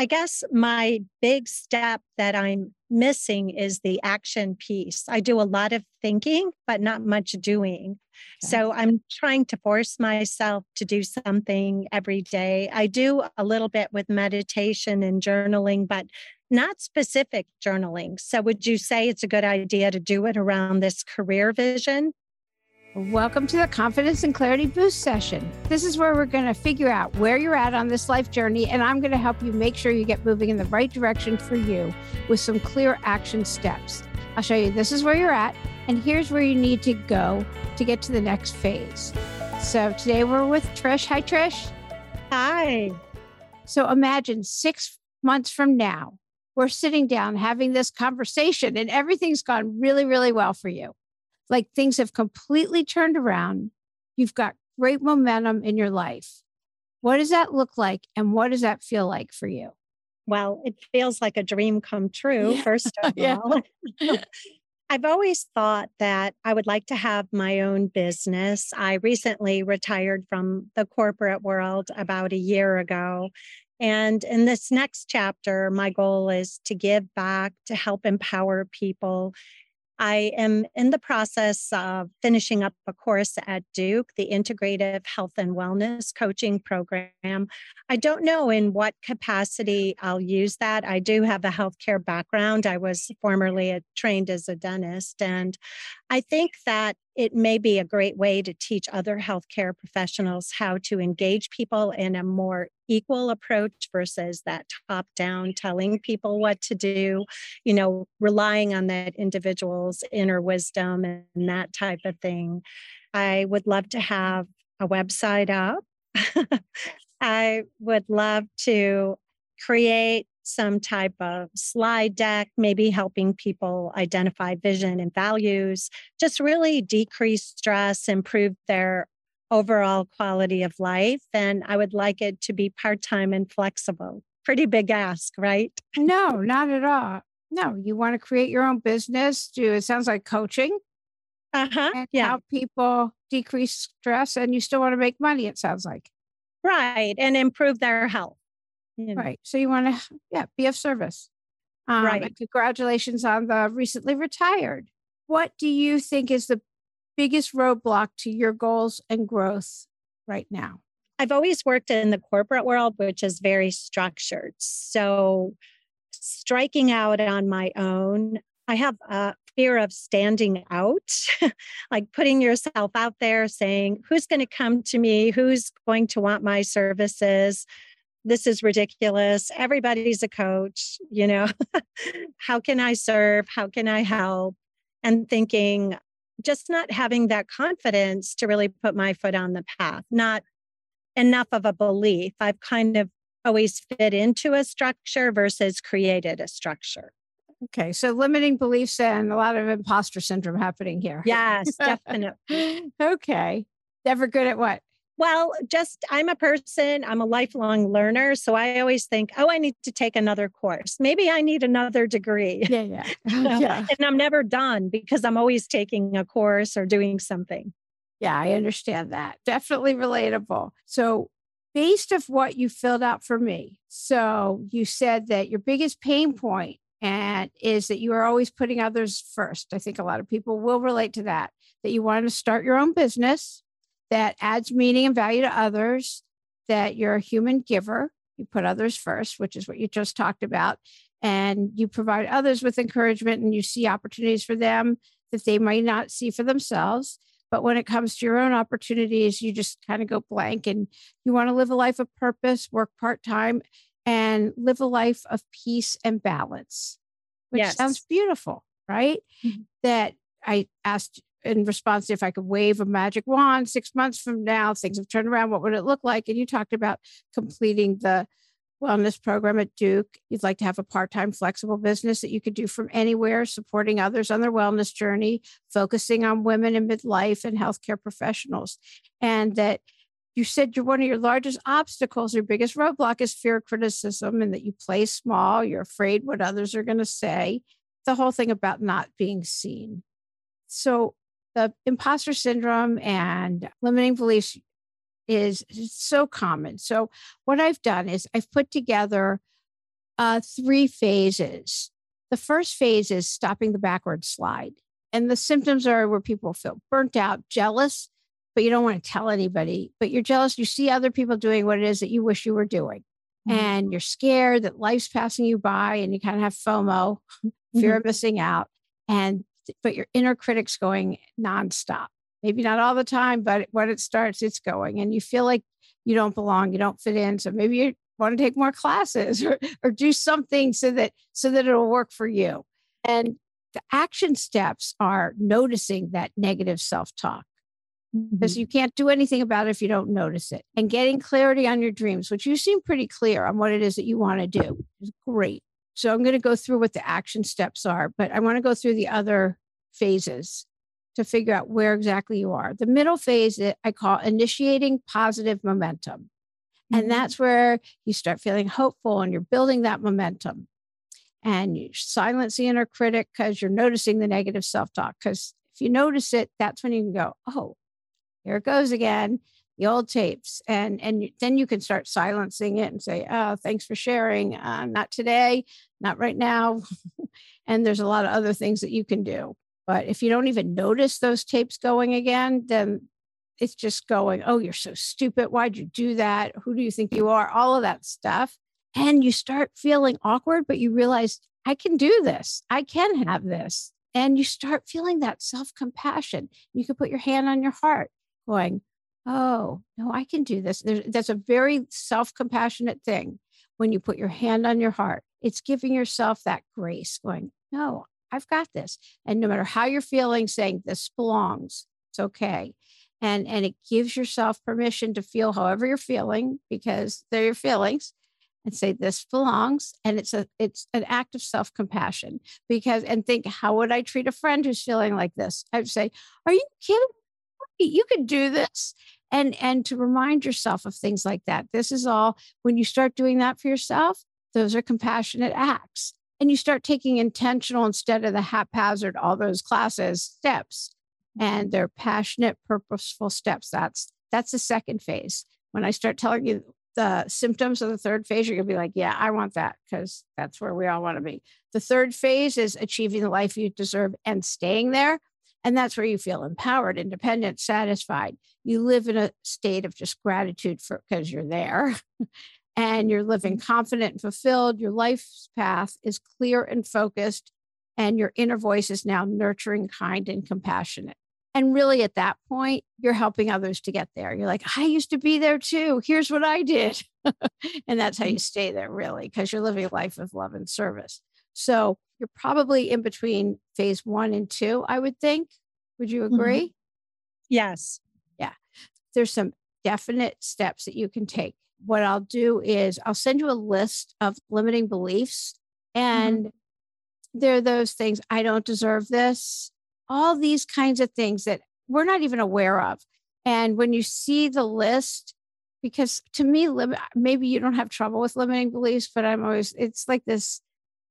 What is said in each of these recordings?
I guess my big step that I'm missing is the action piece. I do a lot of thinking, but not much doing. Okay. So I'm trying to force myself to do something every day. I do a little bit with meditation and journaling, but not specific journaling. So would you say it's a good idea to do it around this career vision? Welcome to the Confidence and Clarity Boost session. This is where we're going to figure out where you're at on this life journey, and I'm going to help you make sure you get moving in the right direction for you with some clear action steps. I'll show you this is where you're at, and here's where you need to go to get to the next phase. So today we're with Trish. Hi, Trish. Hi. So imagine six months from now, we're sitting down having this conversation, and everything's gone really, really well for you like things have completely turned around. You've got great momentum in your life. What does that look like? And what does that feel like for you? Well, it feels like a dream come true, yeah. first of all. I've always thought that I would like to have my own business. I recently retired from the corporate world about a year ago. And in this next chapter, my goal is to give back, to help empower people, I am in the process of finishing up a course at Duke, the Integrative Health and Wellness Coaching Program. I don't know in what capacity I'll use that. I do have a healthcare background. I was formerly a, trained as a dentist, and I think that it may be a great way to teach other healthcare professionals how to engage people in a more equal approach versus that top down telling people what to do, you know, relying on that individual's inner wisdom and that type of thing. I would love to have a website up. I would love to create some type of slide deck, maybe helping people identify vision and values, just really decrease stress, improve their overall quality of life. And I would like it to be part time and flexible. Pretty big ask, right? No, not at all. No, you want to create your own business, do it sounds like coaching. Uh-huh. yeah. Help people decrease stress and you still want to make money, it sounds like. Right. And improve their health. You know. Right. So you want to, yeah, be of service. Um, right. congratulations on the recently retired. What do you think is the biggest roadblock to your goals and growth right now? I've always worked in the corporate world, which is very structured. So striking out on my own, I have a fear of standing out, like putting yourself out there saying, who's going to come to me? Who's going to want my services? this is ridiculous. Everybody's a coach, you know. How can I serve? How can I help? And thinking, just not having that confidence to really put my foot on the path, not enough of a belief. I've kind of always fit into a structure versus created a structure. Okay, so limiting beliefs and a lot of imposter syndrome happening here. Yes, definitely. okay. Never good at what? Well, just I'm a person, I'm a lifelong learner. So I always think, oh, I need to take another course. Maybe I need another degree. Yeah, yeah. yeah. And I'm never done because I'm always taking a course or doing something. Yeah, I understand that. Definitely relatable. So, based of what you filled out for me, so you said that your biggest pain point and is that you are always putting others first. I think a lot of people will relate to that. That you want to start your own business, that adds meaning and value to others, that you're a human giver. You put others first, which is what you just talked about. And you provide others with encouragement and you see opportunities for them that they might not see for themselves. But when it comes to your own opportunities, you just kind of go blank and you want to live a life of purpose, work part time, and live a life of peace and balance, which yes. sounds beautiful, right? Mm-hmm. That I asked in response to if I could wave a magic wand six months from now, things have turned around. What would it look like? And you talked about completing the wellness program at Duke. You'd like to have a part time flexible business that you could do from anywhere, supporting others on their wellness journey, focusing on women in midlife and healthcare professionals. And that you said you're one of your largest obstacles, your biggest roadblock is fear of criticism, and that you play small, you're afraid what others are going to say. The whole thing about not being seen. So, the imposter syndrome and limiting beliefs is so common. So, what I've done is I've put together Uh, three phases. The first phase is stopping the backward slide. And the symptoms are where people feel burnt out, jealous, but you don't want to tell anybody, but you're jealous. You see other people doing what it is that you wish you were doing. Mm-hmm. And you're scared that life's passing you by and you kind of have FOMO, fear mm-hmm. of missing out. And but your inner critic's going nonstop. Maybe not all the time, but when it starts, it's going. And you feel like you don't belong, you don't fit in. So maybe you want to take more classes or, or do something so that so that it'll work for you. And the action steps are noticing that negative self-talk because mm-hmm. you can't do anything about it if you don't notice it and getting clarity on your dreams which you seem pretty clear on what it is that you want to do is great so i'm going to go through what the action steps are but i want to go through the other phases to figure out where exactly you are. The middle phase that i call initiating positive momentum. Mm-hmm. and that's where you start feeling hopeful and you're building that momentum. And you silence the inner critic because you're noticing the negative self-talk because if you notice it that's when you can go oh here it goes again the old tapes and and then you can start silencing it and say oh thanks for sharing uh, not today not right now. And there's a lot of other things that you can do. But if you don't even notice those tapes going again then it's just going oh you're so stupid. Why'd you do that? Who do you think you are? All of that stuff. And you start feeling awkward but you realize i can do this. I can have this. And you start feeling that self compassion you can put your hand on your heart going, oh, no, I can do this. There's, that's a very self compassionate thing when you put your hand on your heart. It's giving yourself that grace, going, no, I've got this. And no matter how you're feeling, saying this belongs, it's okay. And, and it gives yourself permission to feel however you're feeling because they're your feelings and say this belongs and it's a it's an act of self-compassion because and think how would i treat a friend who's feeling like this i'd say are you kidding you could do this and and to remind yourself of things like that. This is all when you start doing that for yourself those are compassionate acts. And you start taking intentional instead of the haphazard all those classes steps. And they're passionate purposeful steps. That's that's the second phase. When i start telling you the symptoms of the third phase you're going to be like yeah i want that because that's where we all want to be. The third phase is achieving the life you deserve and staying there and that's where you feel empowered, independent, satisfied. You live in a state of just gratitude for because you're there and you're living mm-hmm. confident and fulfilled. Your life's path is clear and focused, and your inner voice is now nurturing, kind, and compassionate. And really, at that point, you're helping others to get there. You're like, I used to be there too. Here's what I did. and that's how you mm-hmm. stay there, really, because you're living a life of love and service. So you're probably in between phase one and two, I would think. Would you mm-hmm. agree? Mm-hmm. Yes. Yeah. There's some definite steps that you can take. What I'll do is I'll send you a list of limiting beliefs. Mm-hmm. And mm-hmm. there are those things, I don't deserve this, all these kinds of things that we're not even aware of. And when you see the list, because to me, maybe you don't have trouble with limiting beliefs, but I'm always, it's like this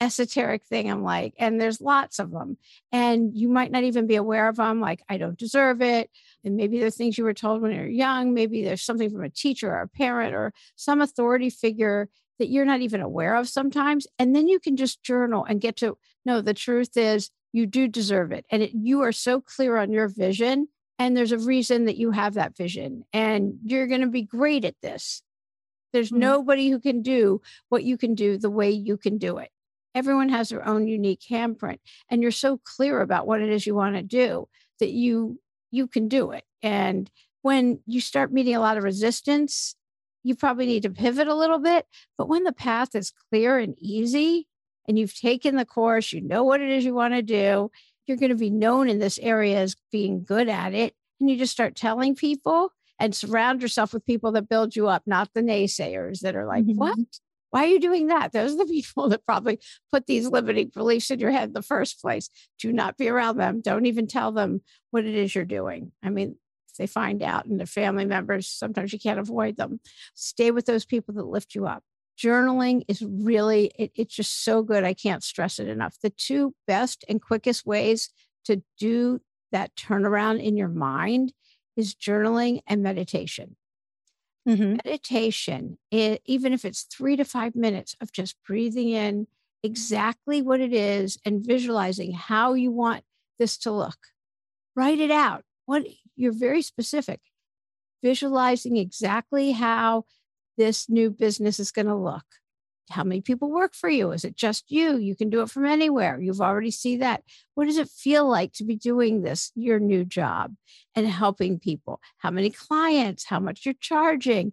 esoteric thing I'm like, and there's lots of them. And you might not even be aware of them, like, I don't deserve it. And maybe there's things you were told when you're young. Maybe there's something from a teacher or a parent or some authority figure that you're not even aware of sometimes. And then you can just journal and get to no, the truth is you do deserve it. And it, you are so clear on your vision. And there's a reason that you have that vision. And you're going to be great at this. There's mm-hmm. nobody who can do what you can do the way you can do it everyone has their own unique handprint and you're so clear about what it is you want to do that you you can do it and when you start meeting a lot of resistance you probably need to pivot a little bit but when the path is clear and easy and you've taken the course you know what it is you want to do you're going to be known in this area as being good at it and you just start telling people and surround yourself with people that build you up not the naysayers that are like mm-hmm. what why are you doing that? Those are the people that probably put these limiting beliefs in your head in the first place. Do not be around them. Don't even tell them what it is you're doing. I mean, if they find out and they're family members, sometimes you can't avoid them. Stay with those people that lift you up. Journaling is really, it, it's just so good. I can't stress it enough. The two best and quickest ways to do that turnaround in your mind is journaling and meditation. Mm-hmm. Meditation, it, even if it's three to five minutes of just breathing in exactly what it is and visualizing how you want this to look. Write it out. What you're very specific, visualizing exactly how this new business is going to look. How many people work for you? Is it just you? You can do it from anywhere. You've already see that. What does it feel like to be doing this, your new job and helping people? How many clients? How much you're charging?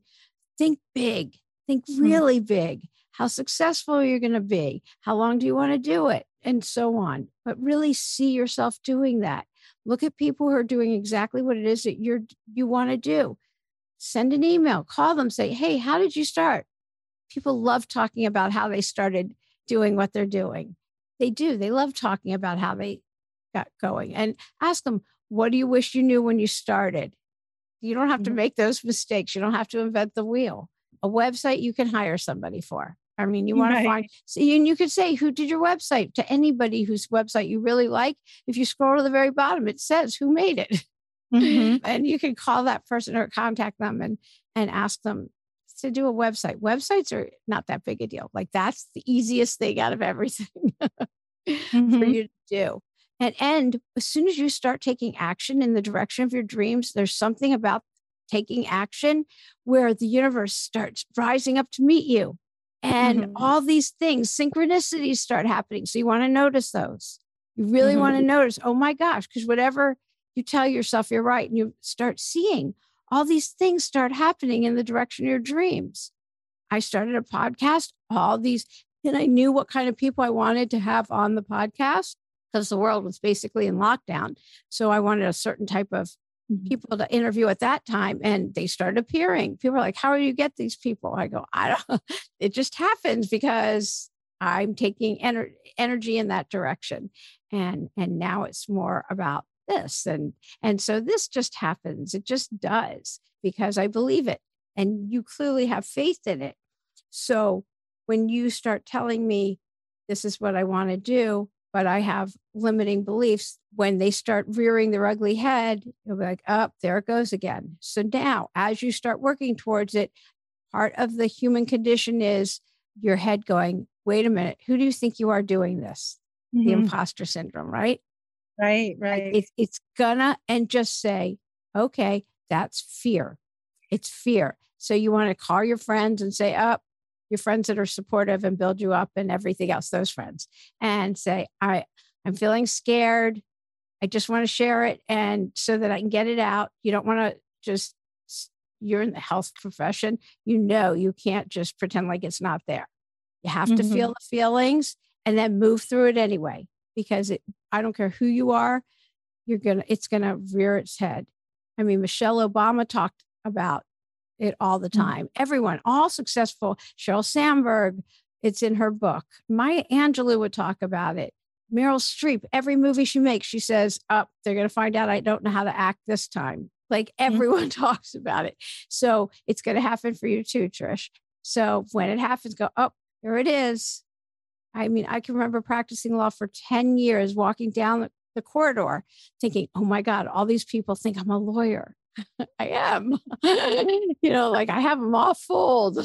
Think big. Think hmm. really big. How successful you're going to be? How long do you want to do it? And so on. But really see yourself doing that. Look at people who are doing exactly what it is that you're you want to do. Send an email, call them, say, "Hey, how did you start?" People love talking about how they started doing what they're doing. They do. They love talking about how they got going and ask them, what do you wish you knew when you started? You don't have to mm-hmm. make those mistakes. You don't have to invent the wheel. A website you can hire somebody for. I mean, you want right. to find, you, and you could say, who did your website to anybody whose website you really like. If you scroll to the very bottom, it says who made it. Mm-hmm. and you can call that person or contact them and, and ask them, to do a website. Websites are not that big a deal. Like that's the easiest thing out of everything mm-hmm. for you to do. And and as soon as you start taking action in the direction of your dreams, there's something about taking action where the universe starts rising up to meet you. And mm-hmm. all these things, synchronicities start happening. So you want to notice those. You really mm-hmm. want to notice, oh my gosh, because whatever you tell yourself you're right, and you start seeing, all these things start happening in the direction of your dreams. I started a podcast, all these, and I knew what kind of people I wanted to have on the podcast because the world was basically in lockdown. So I wanted a certain type of mm-hmm. people to interview at that time and they started appearing. People are like, How do you get these people? I go, I don't, it just happens because I'm taking ener- energy in that direction. And and now it's more about this and and so this just happens. It just does because i believe it and you clearly have faith in it. So when you start telling me this is what i want to do but i have limiting beliefs when they start rearing their ugly head you'll be like up oh, there it goes again. So now as you start working towards it part of the human condition is your head going wait a minute who do you think you are doing this? Mm-hmm. the imposter syndrome right Right, right. It, it's gonna, and just say, okay, that's fear. It's fear. So you want to call your friends and say, up, oh, your friends that are supportive and build you up and everything else, those friends, and say, I, I'm feeling scared. I just want to share it and so that I can get it out. You don't want to just, you're in the health profession. You know, you can't just pretend like it's not there. You have mm-hmm. to feel the feelings and then move through it anyway because it, I don't care who you are, you're going to, it's going to rear its head. I mean, Michelle Obama talked about it all the mm. time. Mm-hmm. Everyone, all successful, Sheryl Sandberg, it's in her book. Maya Angelou would talk about it. Meryl Streep, every movie she makes, she says, Up, oh, they're going to find out I don't know how to act this time. Like everyone mm-hmm. talks about it. So it's going to happen for you too, Trish. So when it happens, go, Oh, here it is. I mean, I can remember practicing law for 10 years, walking down the corridor thinking, oh my God, all these people think I'm a lawyer. I am. you know, like I have them all fooled.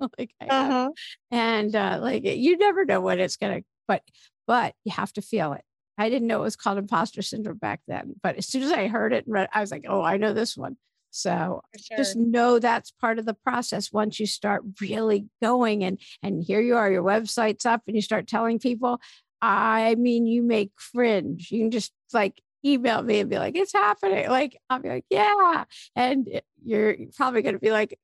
like uh-huh. and uh, like you never know what it's gonna but but you have to feel it. I didn't know it was called imposter syndrome back then, but as soon as I heard it and read, I was like, oh, I know this one. So sure. just know that's part of the process. Once you start really going and and here you are, your website's up and you start telling people, I mean, you may cringe. You can just like email me and be like, it's happening. Like, I'll be like, yeah. And you're probably going to be like,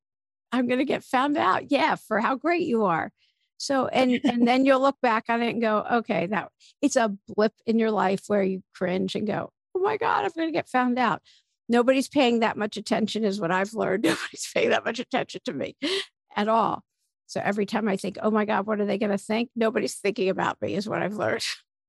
I'm going to get found out. Yeah. For how great you are. So, and, and then you'll look back on it and go, okay, that it's a blip in your life where you cringe and go, oh my God, I'm going to get found out nobody's paying that much attention is what i've learned. Nobody's paying that much attention to me at all. So every time i think oh my god what are they going to think? Nobody's thinking about me is what i've learned.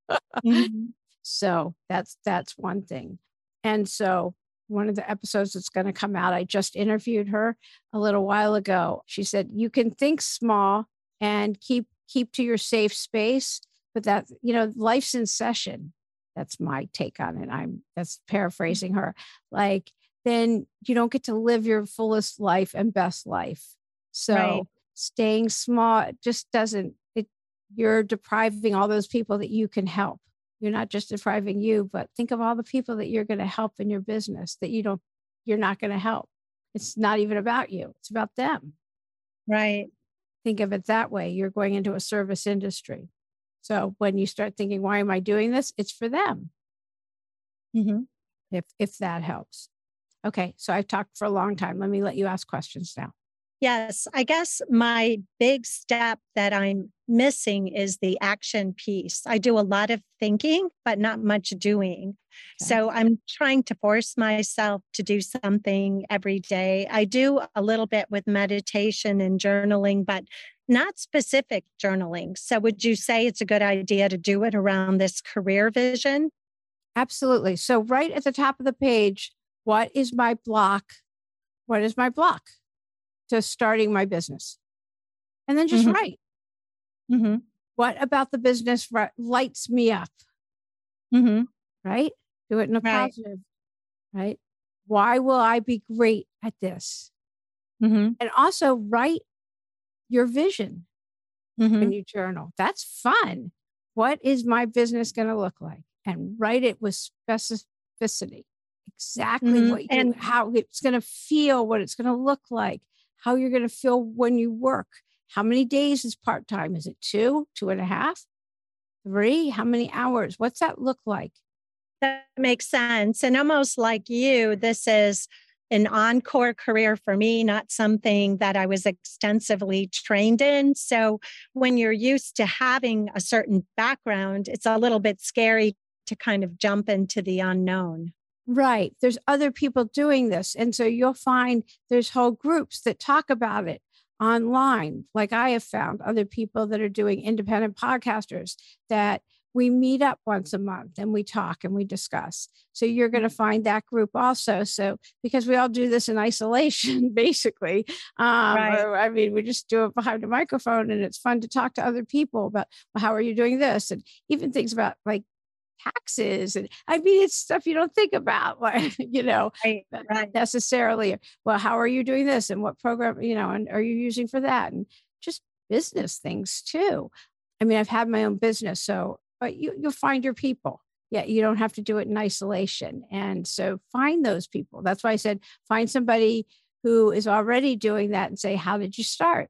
Mm-hmm. so that's that's one thing. And so one of the episodes that's going to come out i just interviewed her a little while ago. She said you can think small and keep keep to your safe space but that you know life's in session that's my take on it i'm that's mm. paraphrasing her like then you don't get to live your fullest life and best life. So right. staying small just doesn't it you're depriving all those people that you can help. You're not just depriving you, but think of all the people that you're going to help in your business that you don't you're not going to help. It's not even about you. It's about them. Right. Think of it that way. You're going into a service industry. So when you start thinking, why am I doing this? It's for them. Mm-hmm. If if that helps. Okay, so I've talked for a long time. Let me let you ask questions now. Yes, I guess my big step that I'm missing is the action piece. I do a lot of thinking, but not much doing. Okay. So I'm trying to force myself to do something every day. I do a little bit with meditation and journaling, but not specific journaling. So would you say it's a good idea to do it around this career vision? Absolutely. So, right at the top of the page, what is my block? What is my block to starting my business? And then just mm-hmm. write. Mm-hmm. What about the business lights me up? Mm-hmm. Right? Do it in a right. positive, right? Why will I be great at this? Mm-hmm. And also write your vision mm-hmm. when you journal. That's fun. What is my business going to look like? And write it with specificity. Exactly mm-hmm. what you, and how it's going to feel, what it's going to look like, how you're going to feel when you work. How many days is part time? Is it two, two and a half, three? How many hours? What's that look like? That makes sense. And almost like you, this is an encore career for me, not something that I was extensively trained in. So when you're used to having a certain background, it's a little bit scary to kind of jump into the unknown. Right. There's other people doing this. And so you'll find there's whole groups that talk about it online. Like I have found other people that are doing independent podcasters that we meet up once a month and we talk and we discuss. So you're going to mm-hmm. find that group also. So because we all do this in isolation, basically, um, right. or, I mean, we just do it behind a microphone and it's fun to talk to other people about well, how are you doing this, and even things about like taxes and i mean it's stuff you don't think about like you know right, right. necessarily well how are you doing this and what program you know and are you using for that and just business things too i mean i've had my own business so but you, you'll find your people. Yeah, you don't have to do it in isolation. And so find those people. That's why I said find somebody who is already doing that and say, How did you start?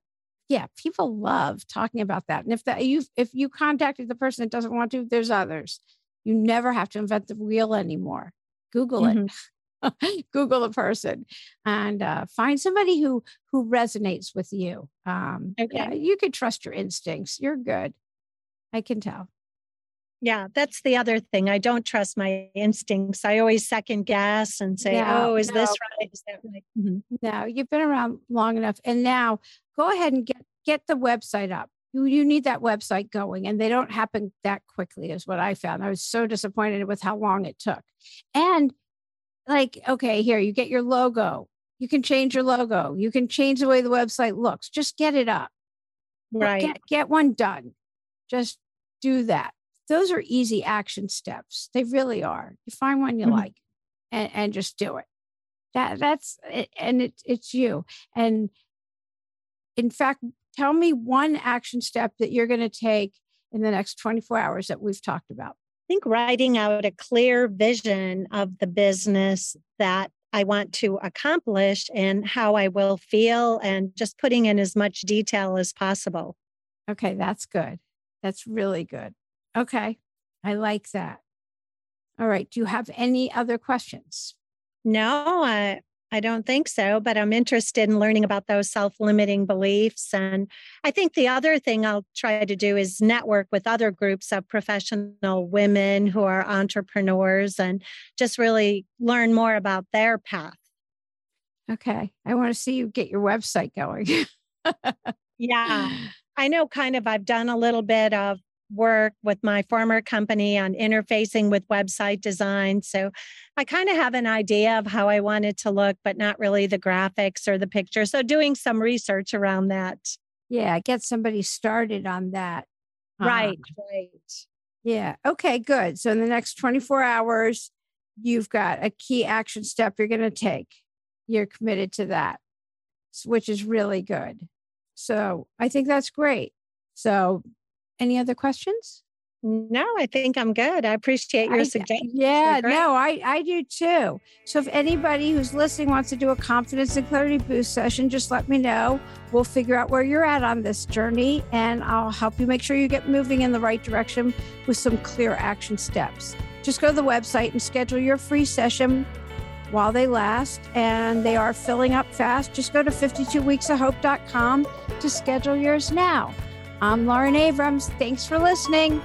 Yeah, people love talking about that. And if that you if you contacted the person that doesn't want to, there's others. You never have to invent the wheel anymore. Google mm-hmm. it. Google a person and uh, find somebody who who resonates with you. Um, okay. Yeah, you can trust your instincts. You're good. I can tell. Yeah, that's the other thing. I don't trust my instincts. I always second guess and say, no, "Oh, is no. this right? Is that right?" Mm-hmm. No, you've been around long enough, and now go ahead and get get the website up. You you need that website going, and they don't happen that quickly, is what I found. I was so disappointed with how long it took, and like, okay, here you get your logo. You can change your logo. You can change the way the website looks. Just get it up. Right. Get, get one done. Just do that those are easy action steps. They really are. You find one you mm-hmm. like and, and just do it. That that's it, and it, it's you. And in fact, tell me one action step that you're going to take in the next 24 hours that we've talked about. I think writing out a clear vision of the business that I want to accomplish and how I will feel, and just putting in as much detail as possible. Okay, that's good. That's really good. Okay. I like that. All right. Do you have any other questions? No, I, I don't think so, but I'm interested in learning about those self limiting beliefs. And I think the other thing I'll try to do is network with other groups of professional women who are entrepreneurs and just really learn more about their path. Okay. I want to see you get your website going. yeah. I know kind of I've done a little bit of work with my former company on interfacing with website design. So I kind of have an idea of how I want it to look, but not really the graphics or the picture. So doing some research around that. Yeah, get somebody started on that. Right, um, right. Yeah. Okay, good. So in the next 24 hours, you've got a key action step you're going to take. You're committed to that, which is really good. So I think that's great. So, any other questions? No, I think I'm good. I appreciate your suggestion. Yeah, no, I, I do too. So if anybody who's listening wants to do a confidence and clarity boost session, just let me know. We'll figure out where you're at on this journey and I'll help you make sure you get moving in the right direction with some clear action steps. Just go to the website and schedule your free session while they last and they are filling up fast. Just go to 52weeksofhope.com to schedule yours now. I'm Lauren Abrams. Thanks for listening.